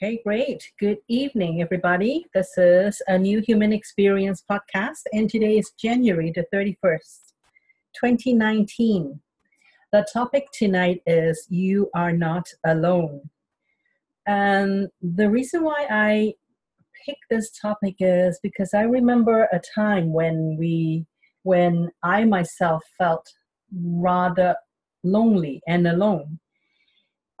Okay, great. Good evening, everybody. This is a new human experience podcast, and today is January the 31st, 2019. The topic tonight is You Are Not Alone. And the reason why I picked this topic is because I remember a time when we, when I myself felt rather lonely and alone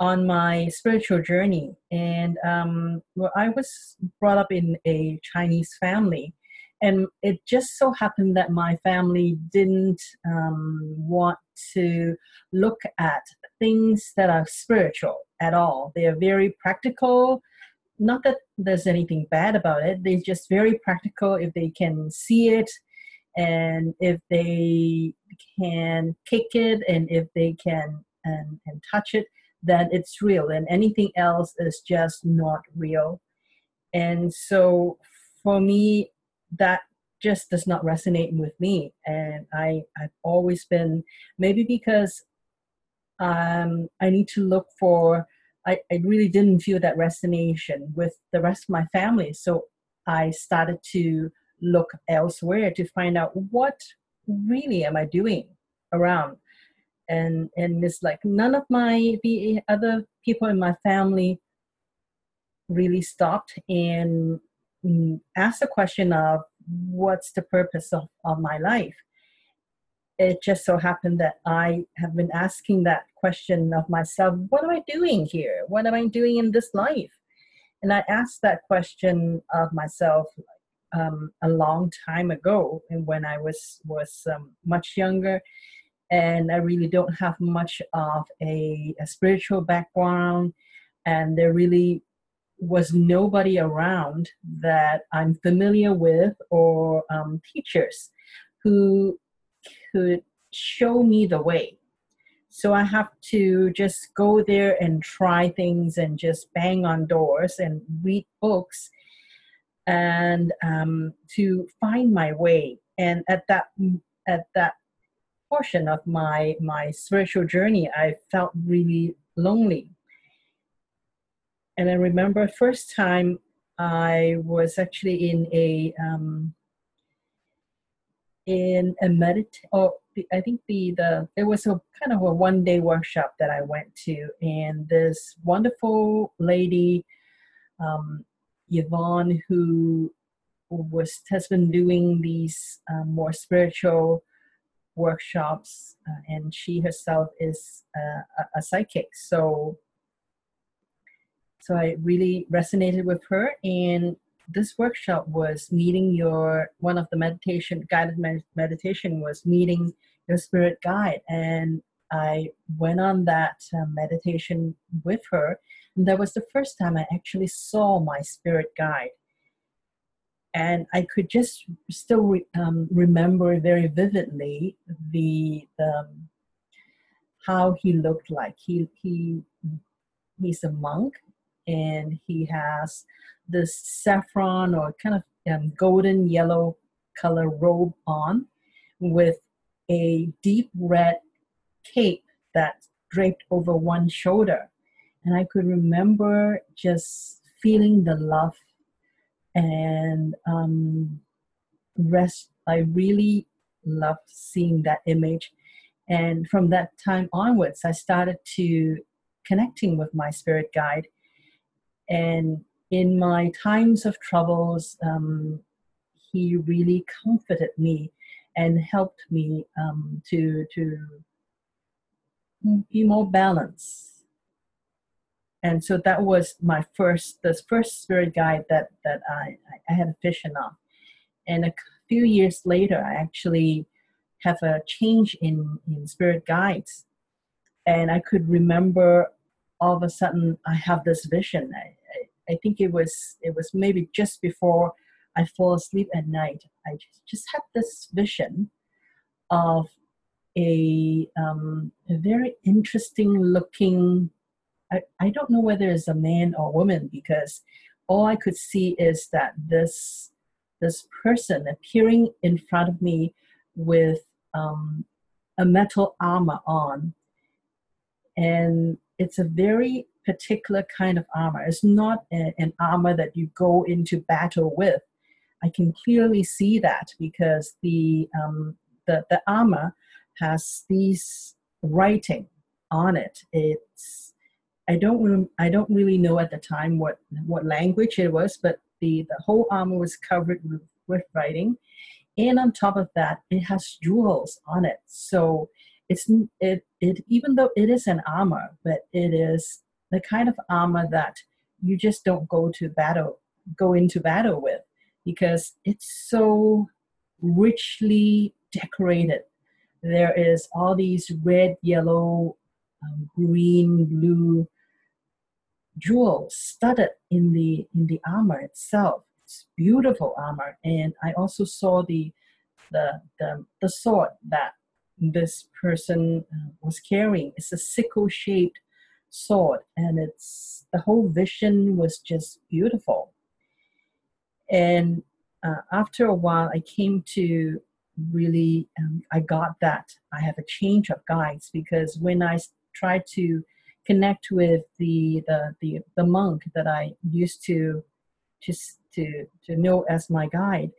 on my spiritual journey. And um, well, I was brought up in a Chinese family, and it just so happened that my family didn't um, want to look at things that are spiritual at all. They are very practical. Not that there's anything bad about it. They're just very practical if they can see it and if they can kick it and if they can and, and touch it that it's real and anything else is just not real. And so for me that just does not resonate with me and i i've always been maybe because um i need to look for i i really didn't feel that resonation with the rest of my family so i started to look elsewhere to find out what really am i doing around and and it's like none of my the other people in my family really stopped and mm, asked the question of what's the purpose of, of my life. It just so happened that i have been asking that question of myself what am i doing here? What am i doing in this life? And i asked that question of myself um, a long time ago and when i was was um, much younger and I really don't have much of a, a spiritual background, and there really was nobody around that I'm familiar with or um, teachers who could show me the way. So I have to just go there and try things and just bang on doors and read books and um, to find my way. And at that at that portion of my my spiritual journey i felt really lonely. And i remember first time i was actually in a um, in a medit or I think the the it was a kind of a one day workshop that I went to, and this wonderful lady, um, Yvonne, who was has been doing these um, more spiritual workshops, uh, and she herself is uh, a, a, psychic. So, so I really resonated with her, and this workshop was meeting your one of the meditation guided med- meditation was meeting your spirit guide, and I went on that uh, meditation with her, and that was the first time I actually saw my spirit guide and I could just still re, um, remember very vividly the, the how he looked like. He he he's a monk, and he has this saffron or kind of um, golden yellow color robe on, with a deep red cape that draped over one shoulder, and I could remember just feeling the love and um, rest. I really loved seeing that image, and from that time onwards, I started to connecting with my spirit guide, and in my times of troubles, um, he really comforted me and helped me um, to to be more balanced and so that was my first the first spirit guide that that I, I had a vision of. And a few years later I actually have a change in in spirit guides. And I could remember all of a sudden I have this vision. I, I, I think it was it was maybe just before I fall asleep at night. I just, just had this vision of a, um, a very interesting looking I, I don't know whether it's a man or woman because all I could see is that this this person appearing in front of me with um, a metal armor on, and it's a very particular kind of armor. It's not a, an armor that you go into battle with. I can clearly see that because the um, the, the armor has these writing on it. It's I don't I don't really know at the time what what language it was, but the the whole armor was covered with, with writing, and on top of that, it has jewels on it. So it's it it even though it is an armor, but it is the kind of armor that you just don't go to battle go into battle with because it's so richly decorated. There is all these red, yellow, um, green, blue jewels studded in the in the armor itself. It's beautiful armor, and I also saw the the the, the sword that this person uh, was carrying. It's a sickle shaped sword, and it's the whole vision was just beautiful. And uh, after a while, I came to really, um, I got that I have a change of guides because when I tried to connect with the the the, the monk that I used to just to to know as my guide,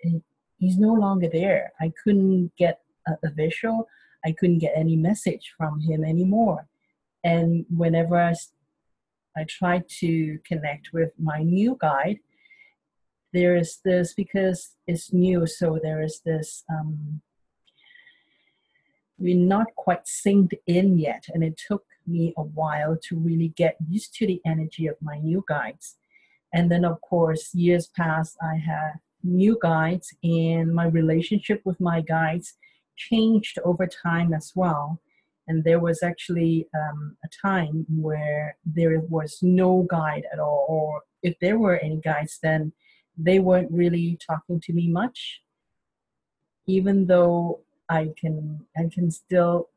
he's no longer there. I couldn't get a, a visual. I couldn't get any message from him anymore. And whenever I, I tried to connect with my new guide, there is this because it's new, so there is this. Um, we're not quite synced in yet, and it took me a while to really get used to the energy of my new guides. And then, of course, years passed, I had new guides, and my relationship with my guides changed over time as well. And there was actually um, a time where there was no guide at all, or if there were any guides, then they weren't really talking to me much. Even though I can, I can still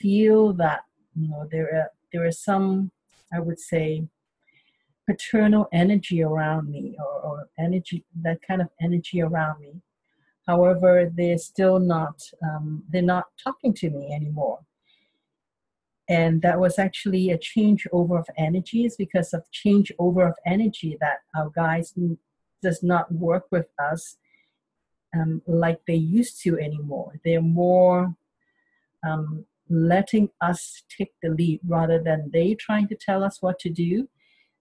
feel that you know there are there is some, I would say, paternal energy around me, or, or energy that kind of energy around me However, they're still not, um, they're not talking to me anymore. And that was actually a changeover of energies because of changeover of energy that our guys does not work with us um, like they used to anymore. They're more um, letting us take the lead rather than they trying to tell us what to do.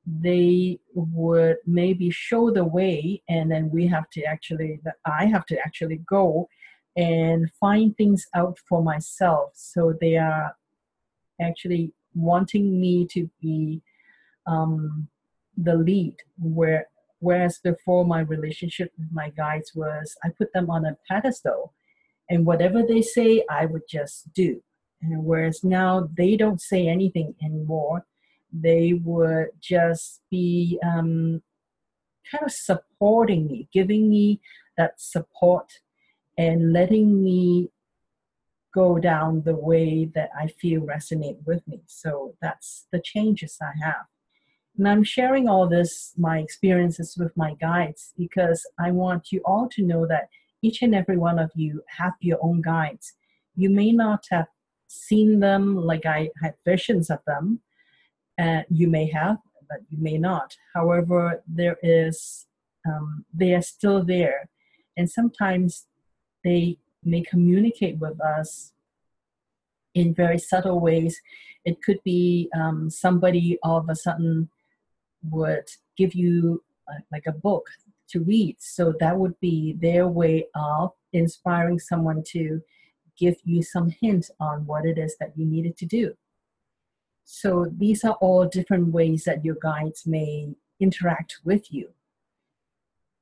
They would maybe show the way and then we have to actually i have to actually go and find things out for myself. So they are actually wanting me to be um, the lead where whereas before my relationship with my guides was i put them on a pedestal and whatever they say i would just do whereas now they don't say anything anymore they would just be um, kind of supporting me, giving me that support and letting me go down the way that I feel resonate with me. So that's the changes I have. And I'm sharing all this, my experiences with my guides, because I want you all to know that each and every one of you have your own guides. You may not have seen them like I had visions of them, and you may have, but you may not. However, there is um, they are still there, and sometimes they may communicate with us in very subtle ways. It could be um, somebody all of a sudden would give you uh, like a book to read. So that would be their way of inspiring someone to give you some hint on what it is that you needed to do. So these are all different ways that your guides may interact with you.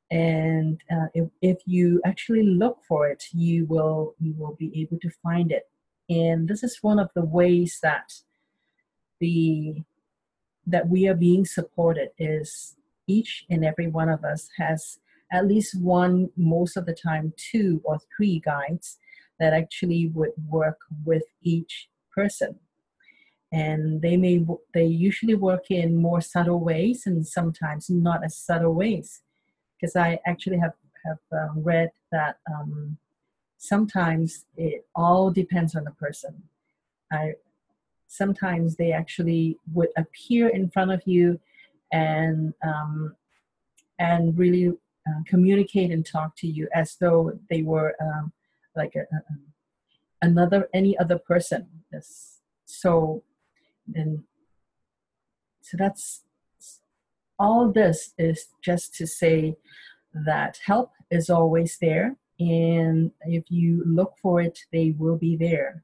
And uh, if, if you actually look for it, you will you will be able to find it. And this is one of the ways that the that we are being supported is each and every one of us has at least one, most of the time, two or three guides that actually would work with each person. And they may they usually work in more subtle ways and sometimes not as subtle ways. Because i actually have have um, read that um, sometimes it all depends on the person. I sometimes they actually would appear in front of you and um, and really uh, communicate and talk to you as though they were um, like a, a, another any other person. Yes. So then so that's all this is just to say that help is always there and if you look for it they will be there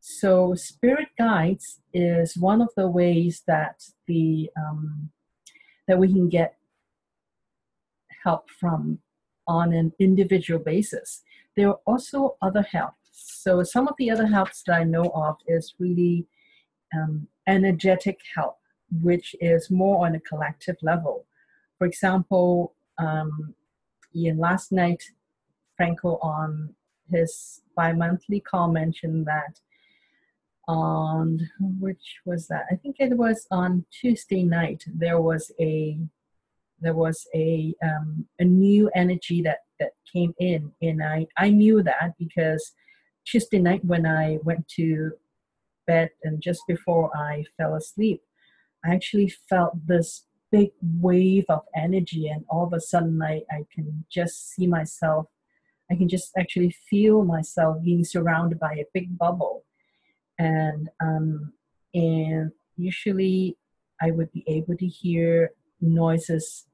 so spirit guides is one of the ways that the um, that we can get help from on an individual basis there are also other helps. So some of the other helps that i know of is really um, energetic help which is more on a collective level. For example um, in last night franco on his bi-monthly call mentioned that on which was that? I think it was on tuesday night there was a there was a um, a new energy that that came in and i i knew that because tuesday night when i went to bed and just before i fell asleep i actually felt this big wave of energy and all of a sudden i i can just see myself i can just actually feel myself being surrounded by a big bubble. And um, and usually I would be able to hear noises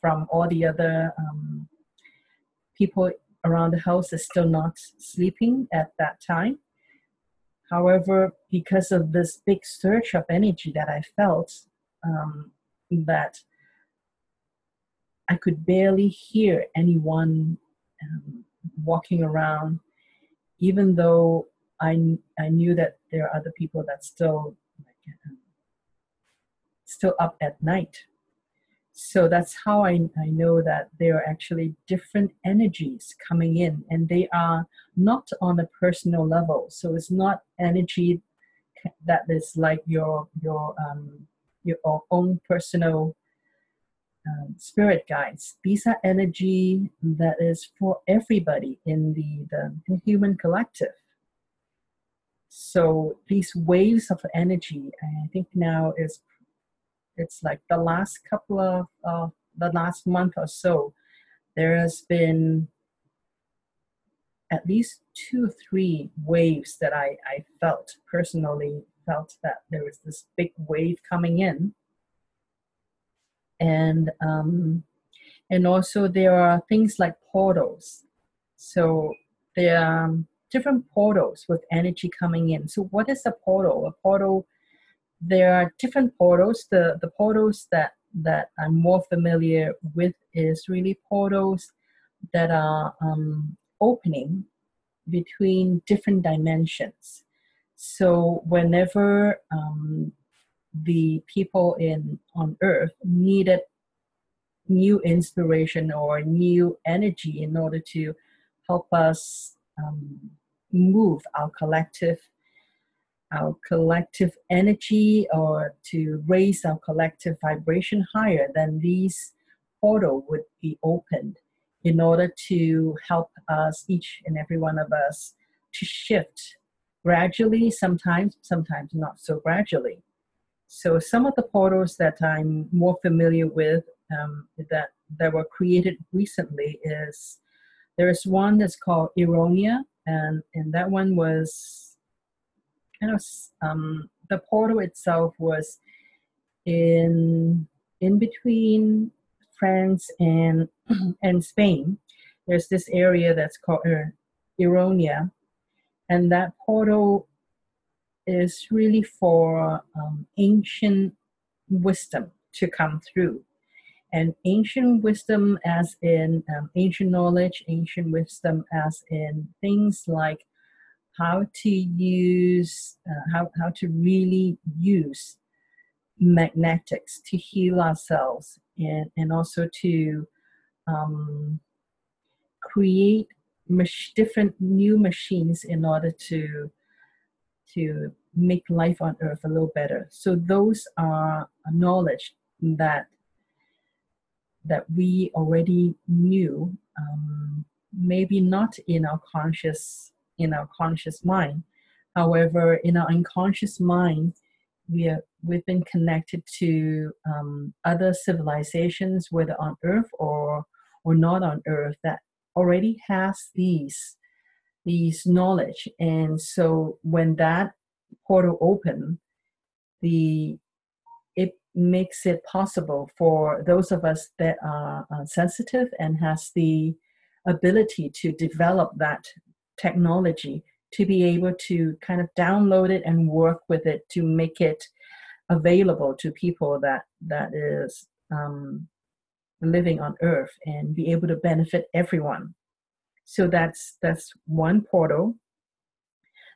from all the other um, people around the house is still not sleeping at that time. However, because of this big surge of energy that I felt, um, that I could barely hear anyone um, walking around, even though I I knew that there are other people that still like, um, still up at night. So that's how I, I know that there are actually different energies coming in, and they are not on a personal level. So it's not energy that is like your your um, your own personal um, spirit guides. These are energy that is for everybody in the, the, the human collective. So these waves of energy, I think now is it's like the last couple of uh, the last month or so, there has been at least two or three waves that I, I felt personally felt that there was this big wave coming in and um, and also there are things like portals so there are different portals with energy coming in. So, what is a portal? A portal, there are different portals. The, the portals that, that I'm more familiar with is really portals that are um, opening between different dimensions. So, whenever um, the people in on Earth needed new inspiration or new energy in order to help us um, move our collective our collective energy or to raise our collective vibration higher, then these portal would be opened in order to help us, each and every one of us, to shift gradually, sometimes, sometimes not so gradually. So some of the portals that I'm more familiar with um, that that were created recently is there is one that's called Eronia, and and that one was kind of um, the portal itself was in in between France and and Spain. There's this area that's called uh, Eronia, and that portal is really for um, ancient wisdom to come through and ancient wisdom as in um, ancient knowledge ancient wisdom as in things like how to use uh, how, how to really use magnetics to heal ourselves and, and also to um, create mach- different new machines in order to to make life on earth a little better. So those are knowledge that that we already knew, um, maybe not in our conscious in our conscious mind, However, in our unconscious mind, we are, we've been connected to um, other civilizations, whether on Earth or or not on Earth, that already has these these knowledge. And so when that portal open, the it makes it possible for those of us that are uh, sensitive and has the ability to develop that technology to be able to kind of download it and work with it to make it available to people that that is um, living on earth and be able to benefit everyone so that's that's one portal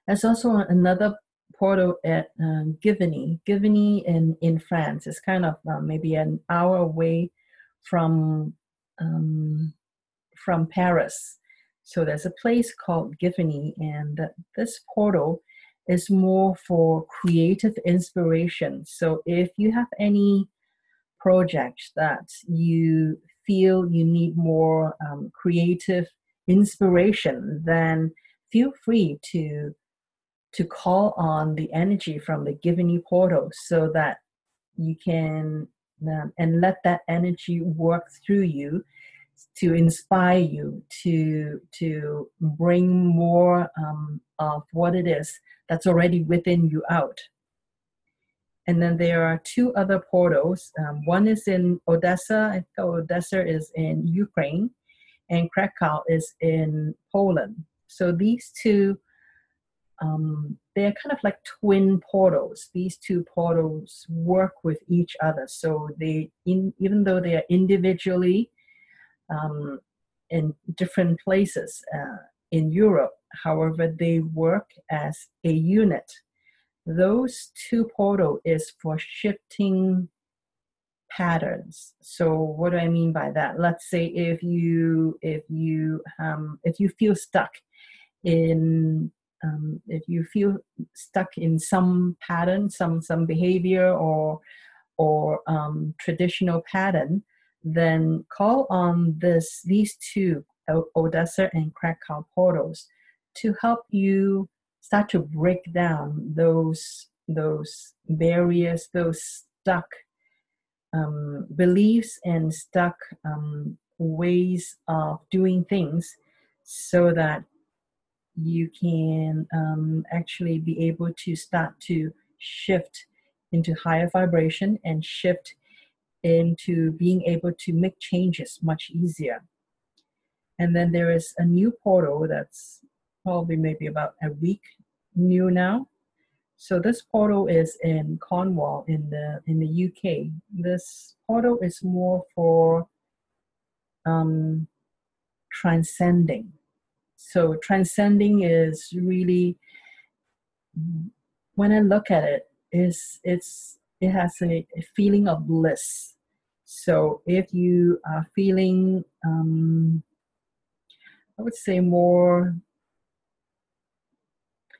there's also another portal at um, Giverny. Giverny in, in France is kind of uh, maybe an hour away from um, from Paris. So there's a place called Giverny, and this portal is more for creative inspiration. So if you have any project that you feel you need more um, creative inspiration, then feel free to to call on the energy from the Giverny portal so that you can um, and let that energy work through you to inspire you to to bring more um, of what it is that's already within you out and then there are two other portals um, one is in odessa odessa is in ukraine and krakow is in poland so these two um, they're kind of like twin portals. These two portals work with each other. So they, in, even though they are individually um, in different places uh, in Europe, however, they work as a unit. Those two portal is for shifting patterns. So what do I mean by that? Let's say if you if you um, if you feel stuck in um, if you feel stuck in some pattern, some some behavior or or um, traditional pattern, then call on this these two Odessa and Krakow portals to help you start to break down those those barriers, those stuck um, beliefs and stuck um, ways of doing things, so that you can um, actually be able to start to shift into higher vibration and shift into being able to make changes much easier. And then there is a new portal that's probably maybe about a week new now. So this portal is in Cornwall in the in the UK. This portal is more for um, transcending so transcending is really when I look at it, is it's it has a, a, feeling of bliss. So if you are feeling, um, I would say more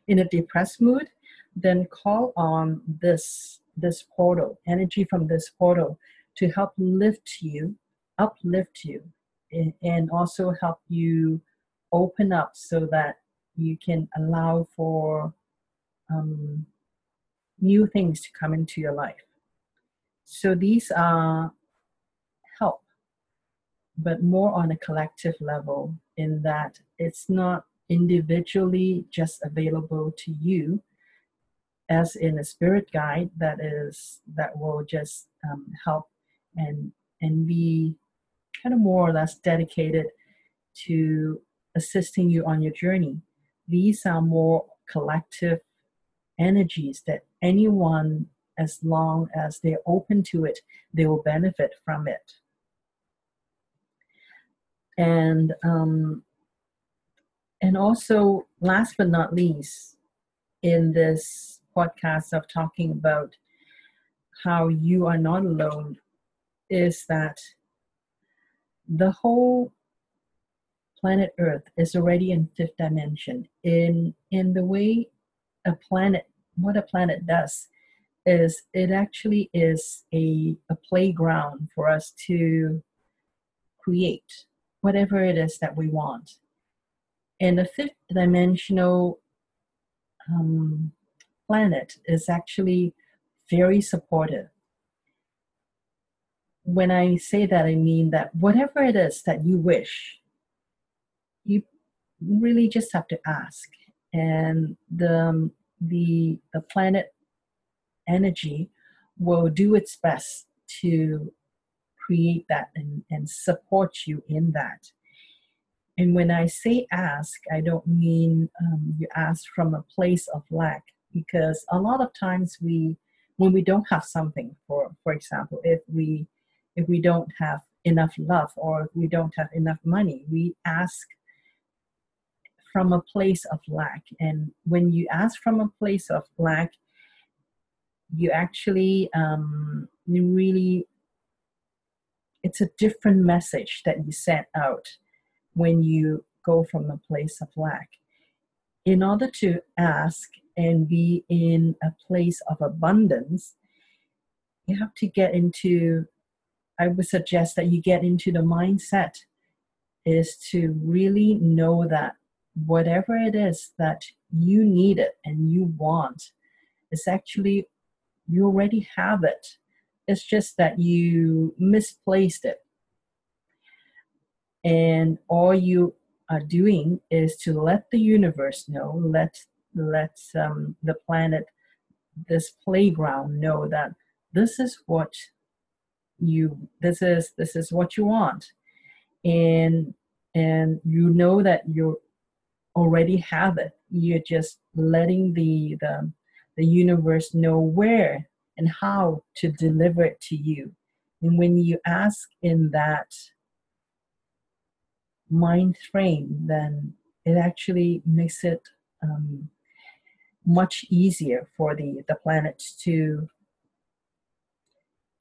in a depressed mood, then call on this this portal, energy from this portal, to help lift you, uplift you, and also help you open up so that you can allow for um, new things to come into your life. So these are but more on a collective level, in that it's not individually just available to you as in a spirit guide that is that will just um, help and and be kind of more or less dedicated to assisting you on your journey. These are more collective energies that anyone, as long as they're open to it, they will benefit from it. And um, and also, last but not least, in this podcast of talking about how you are not alone, is that the whole planet Earth is already in fifth dimension. In in the way a planet, what a planet does, is it actually is a, a playground for us to create whatever it is that we want. And the fifth dimensional um, planet is actually very supportive. When I say that, I mean that whatever it is that you wish, you really just have to ask, and the um, the the planet energy will do its best to create that and, and support you in that. And when I say ask, I don't mean um, you ask from a place of lack, because a lot of times we, when we don't have something, for for example, if we if we don't have enough love or we don't have enough money, we ask from a place of lack. And when you ask from a place of lack, you actually um, really it's a different message that you send out when you go from a place of lack in order to ask and be in a place of abundance you have to get into i would suggest that you get into the mindset is to really know that whatever it is that you need it and you want is actually you already have it. It's just that you misplaced it. And all you are doing is to let the universe know, let let um, the planet, this playground know that this is what you this is this is what you want and and you know that you already have it you're just letting the the the universe know where and how to deliver it to you. And when you ask in that mind frame, then it actually makes it um, much easier for the, the planet to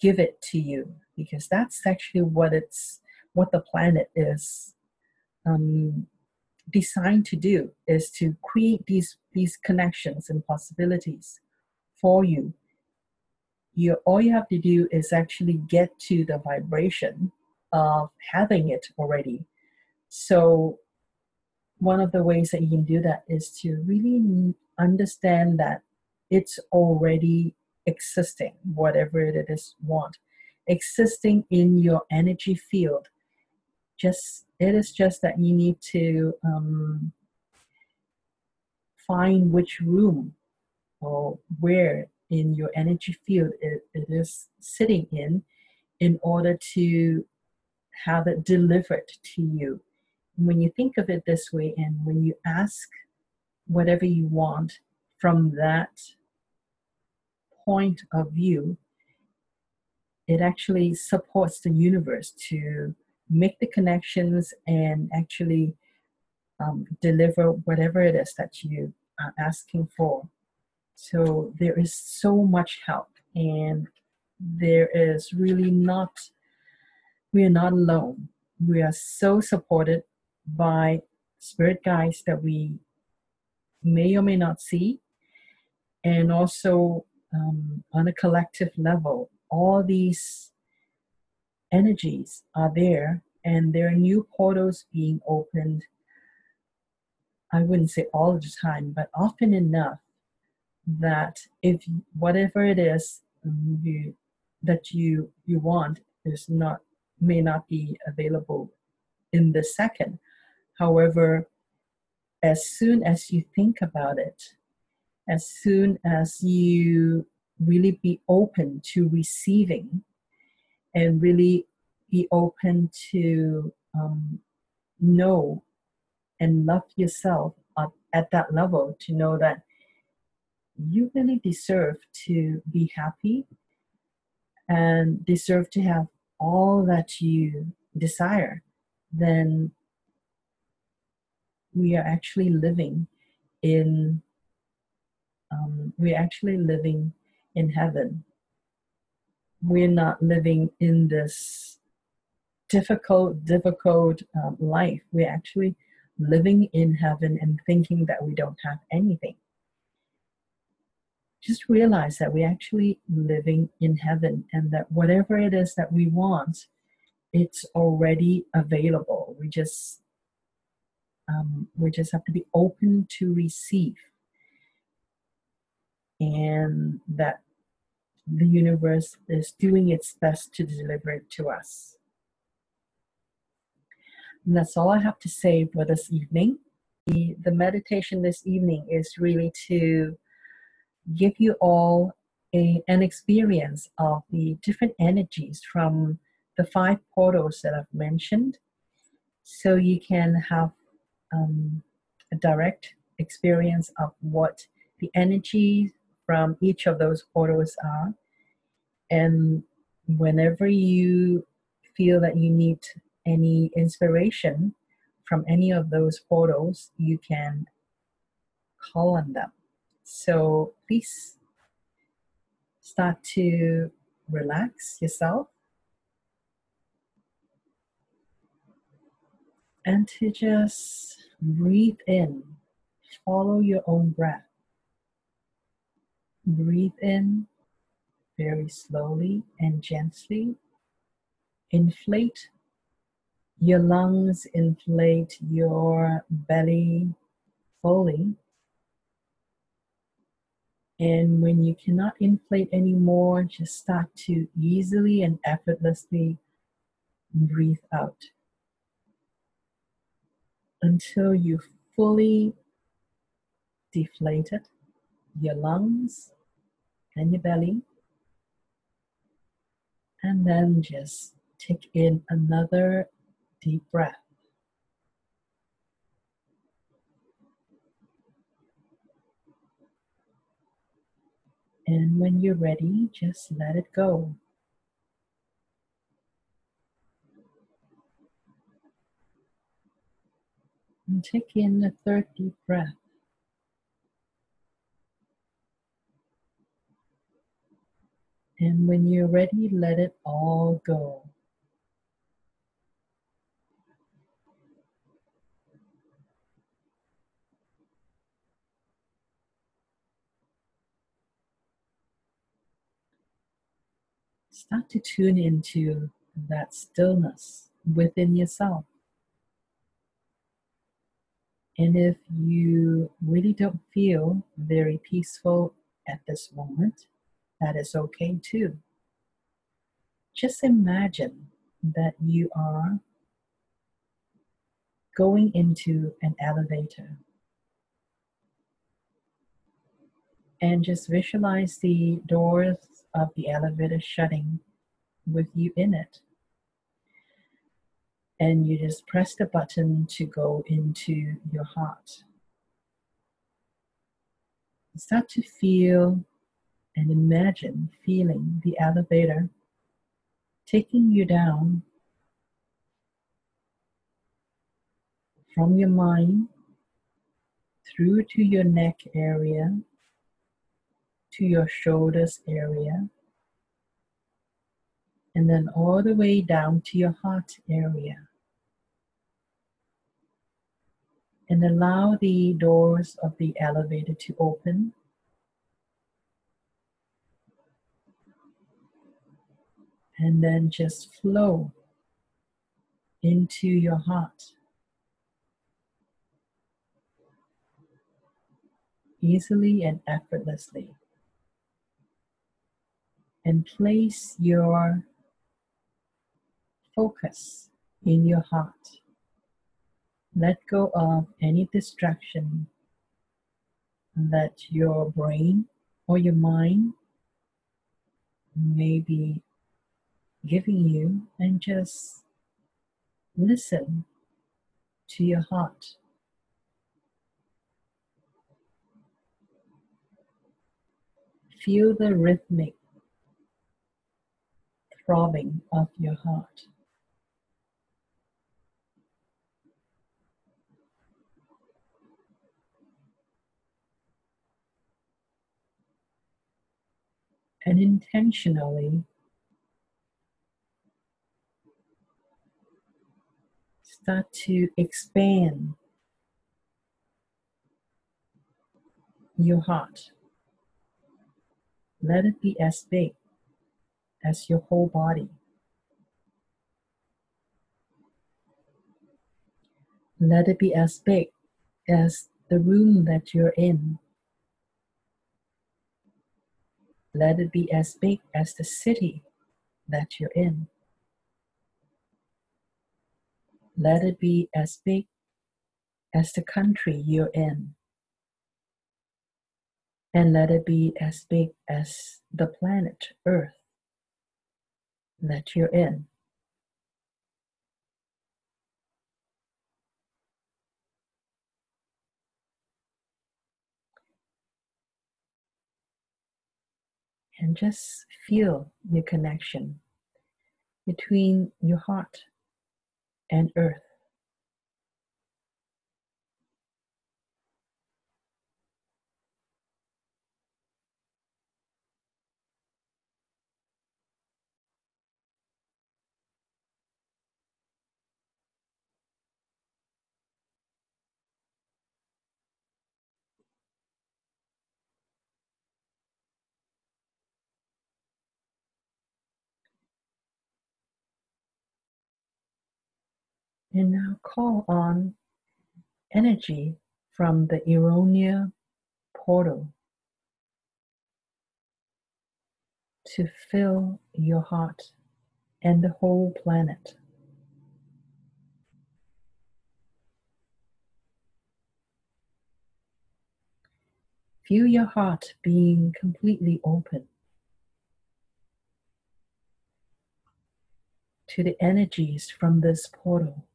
give it to you because that's actually what it's what the planet is um, designed to do is to create these these connections and possibilities for you you all you have to do is actually get to the vibration of having it already. So one of the ways that you can do that is to really understand that it's already existing whatever it is want existing in your energy field. Just it is just that you need to um, find which room or where in your energy field it, it is sitting in in order to have it delivered to you. When you think of it this way, and when you ask whatever you want from that point of view, it actually supports the universe to make the connections and actually um, deliver whatever it is that you are asking for. So there is so much help, and there is really not, we are not alone. We are so supported by spirit guides that we may or may not see, and also um, on a collective level, all these energies are there and there are new portals being opened i wouldn't say all the time but often enough that if whatever it is you that you you want is not may not be available in the second. However as soon as you think about it as soon as you really be open to receiving and really be open to um, know and love yourself at, at that level to know that you really deserve to be happy and deserve to have all that you desire, then we are actually living in um, we're actually living in heaven we're not living in this difficult, difficult um, life. We're actually living in heaven and thinking that we don't have anything. Just realize that we're actually living in heaven and that whatever it is that we want, it's already available. We just um, we just have to be open to receive. and that the universe is doing its best to deliver it to us. And that's all I have to say for this evening. The, the meditation this evening is really to give you all a, an experience of the different energies from the five portals that I've mentioned so you can have um, a direct experience of what the energy from each of those portals are. And whenever you feel that you need any inspiration from any of those portals, you can call on them. So please start to relax yourself and to just breathe in, follow your own breath. Breathe in very slowly and gently. Inflate your lungs, inflate your belly fully. And when you cannot inflate anymore, just start to easily and effortlessly breathe out until you fully deflated your lungs and your belly. And then just take in another deep breath. And when you're ready, just let it go. And take in a third deep breath. And when you're ready, let it all go. Start to tune into that stillness within yourself. And if you really don't feel very peaceful at this moment, that is okay too. Just imagine that you are going into an elevator and just visualize the doors of the elevator shutting with you in it and you just press the button to go into your heart. Start to feel and imagine feeling the elevator taking you down from your mind through to your neck area, to your shoulders area, and then all the way down to your heart area. And allow the doors of the elevator to open. And then just flow into your heart. Easily and effortlessly. And place your focus in your heart. Let go of any distraction that your brain or your mind may be giving you and just listen to your heart. Feel the rhythmic throbbing of your heart. and intentionally start to expand your heart. Let it be as big as your whole body. Let it be as big as the room that you're in. Let it be as big as the city that you're in. Let it be as big as the country you're in. And let it be as big as the planet Earth that you're in. And just feel your connection between your heart and earth. And now call on energy from the Eronia portal to fill your heart and the whole planet. Feel your heart being completely open to the energies from this portal.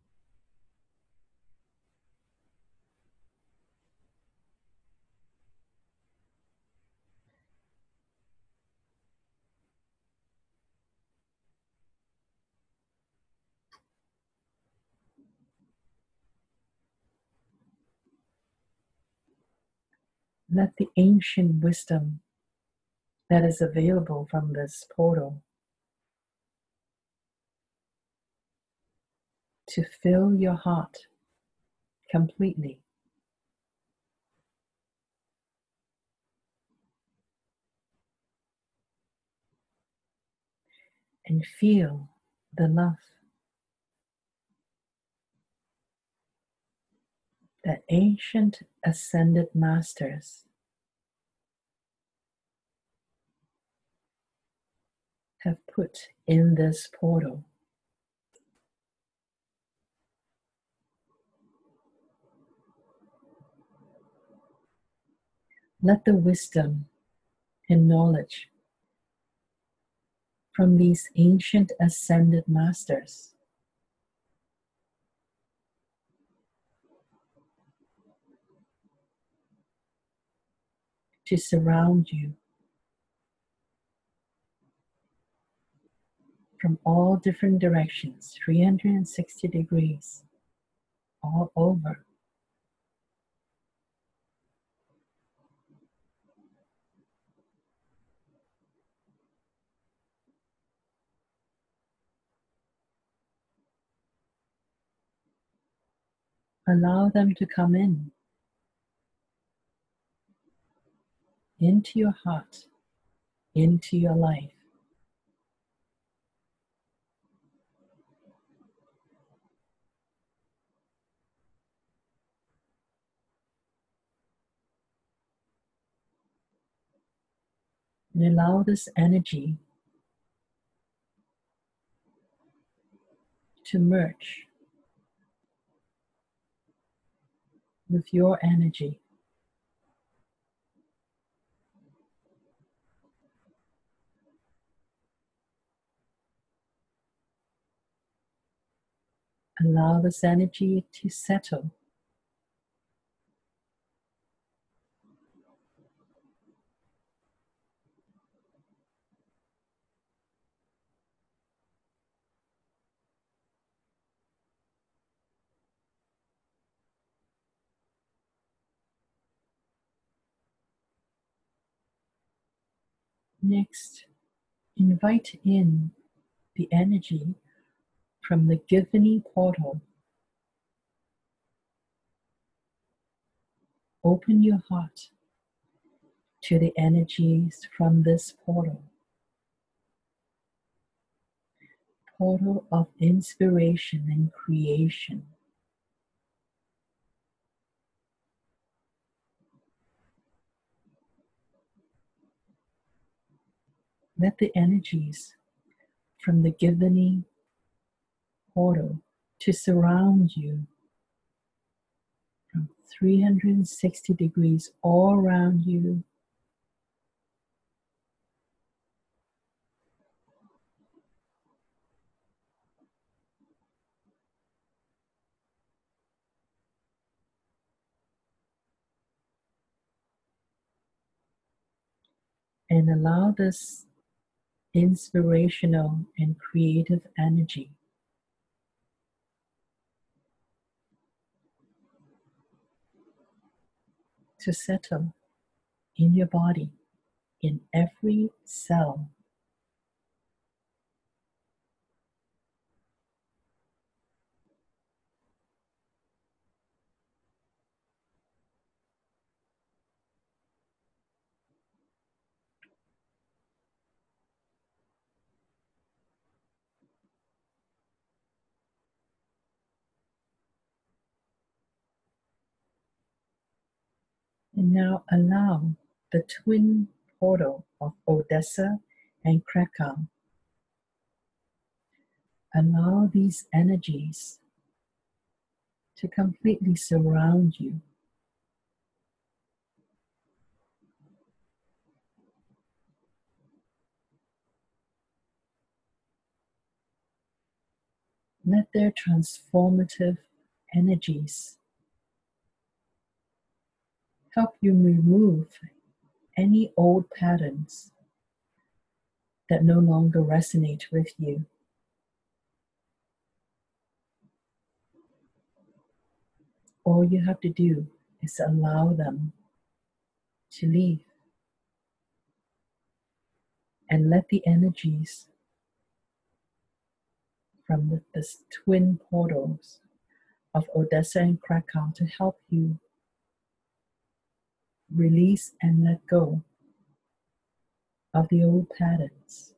Let the ancient wisdom that is available from this portal to fill your heart completely. And feel the love that ancient ascended masters have put in this portal. Let the wisdom and knowledge from these ancient ascended masters to surround you from all different directions, 360 degrees, all over. Allow them to come in into your heart, into your life. And allow this energy to merge with your energy. Allow this energy to settle. Next, invite in the energy from the Giverny portal. Open your heart to the energies from this portal. Portal of inspiration and creation. let the energies from the Giverny portal to surround you from 360 degrees all around you. And allow this inspirational and creative energy to settle in your body, in every cell. And now allow the twin portal of Odessa and Krakow. Allow these energies to completely surround you. Let their transformative energies help you remove any old patterns that no longer resonate with you. All you have to do is allow them to leave and let the energies from the, the twin portals of Odessa and Krakow to help you release and let go of the old patterns.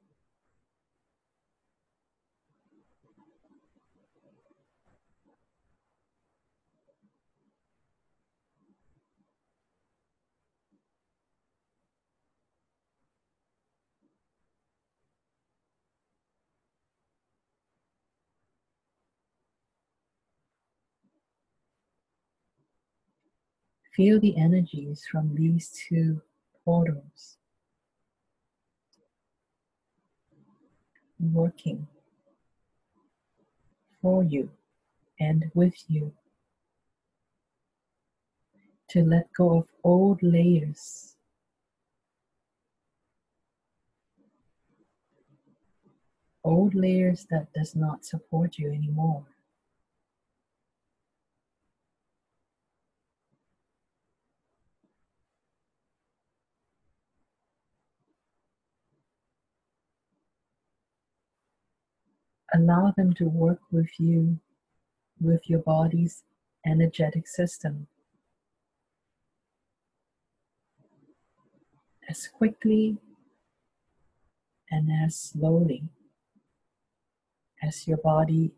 Feel the energies from these two portals working for you and with you to let go of old layers. Old layers that does not support you anymore. Allow them to work with you, with your body's energetic system. As quickly and as slowly as your body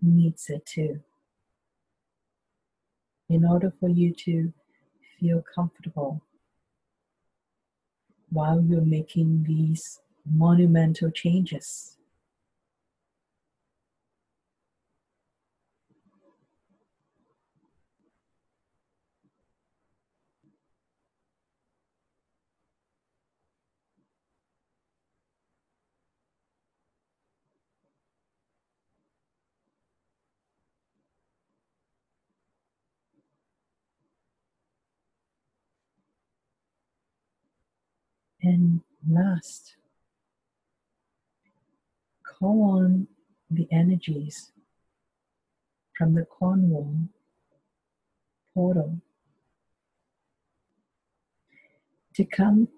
needs it to. In order for you to feel comfortable while you're making these monumental changes. And last, call on the energies from the Cornwall portal to come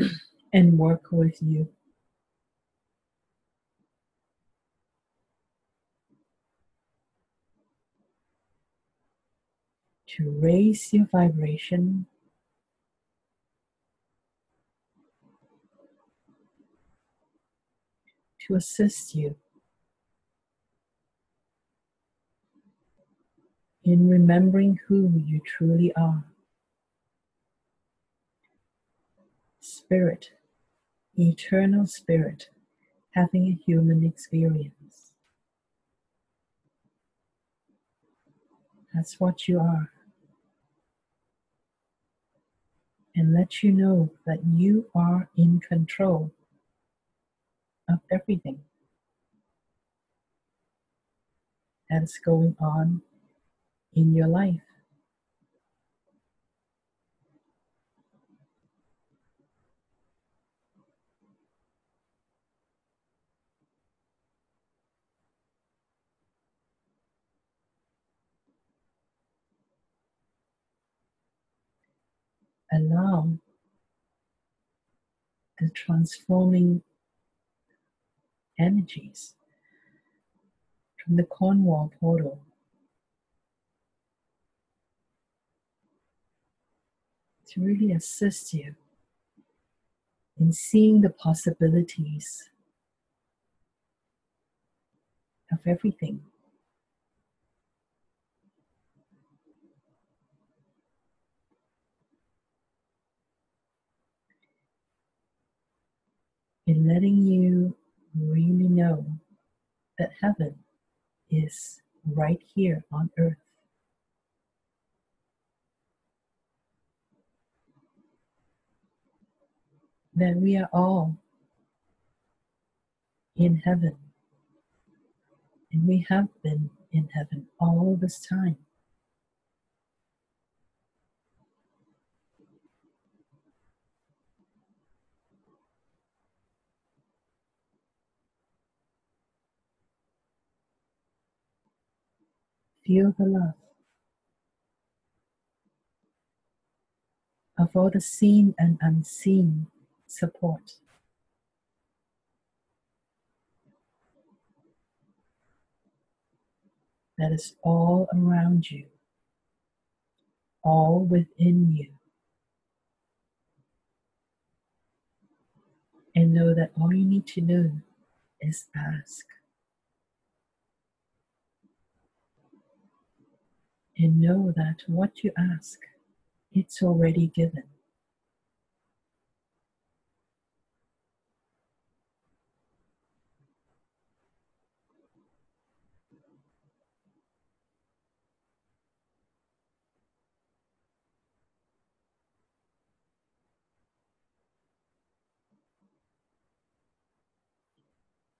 and work with you. To raise your vibration assist you in remembering who you truly are. Spirit eternal spirit having a human experience. That's what you are. And let you know that you are in control of everything that's going on in your life. allow the transforming energies from the Cornwall portal. To really assist you in seeing the possibilities of everything. In letting you really know that heaven is right here on earth. That we are all in heaven. And we have been in heaven all this time. Feel the love of all the seen and unseen support. That is all around you, all within you. And know that all you need to do is ask. And know that what you ask, it's already given.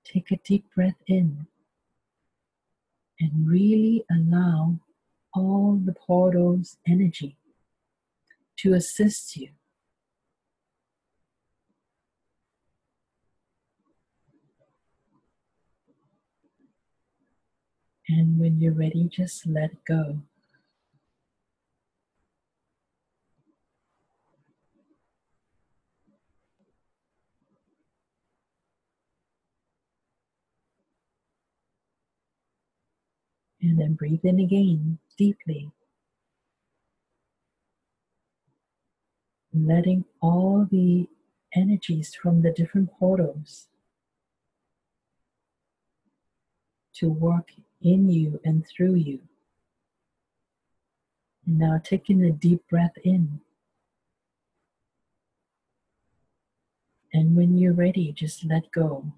Take a deep breath in and really allow all the portal's energy to assist you. And when you're ready, just let go. And then breathe in again deeply. Letting all the energies from the different portals to work in you and through you. And now taking a deep breath in. And when you're ready, just let go.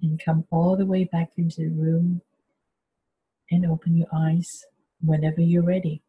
And come all the way back into the room and open your eyes whenever you're ready.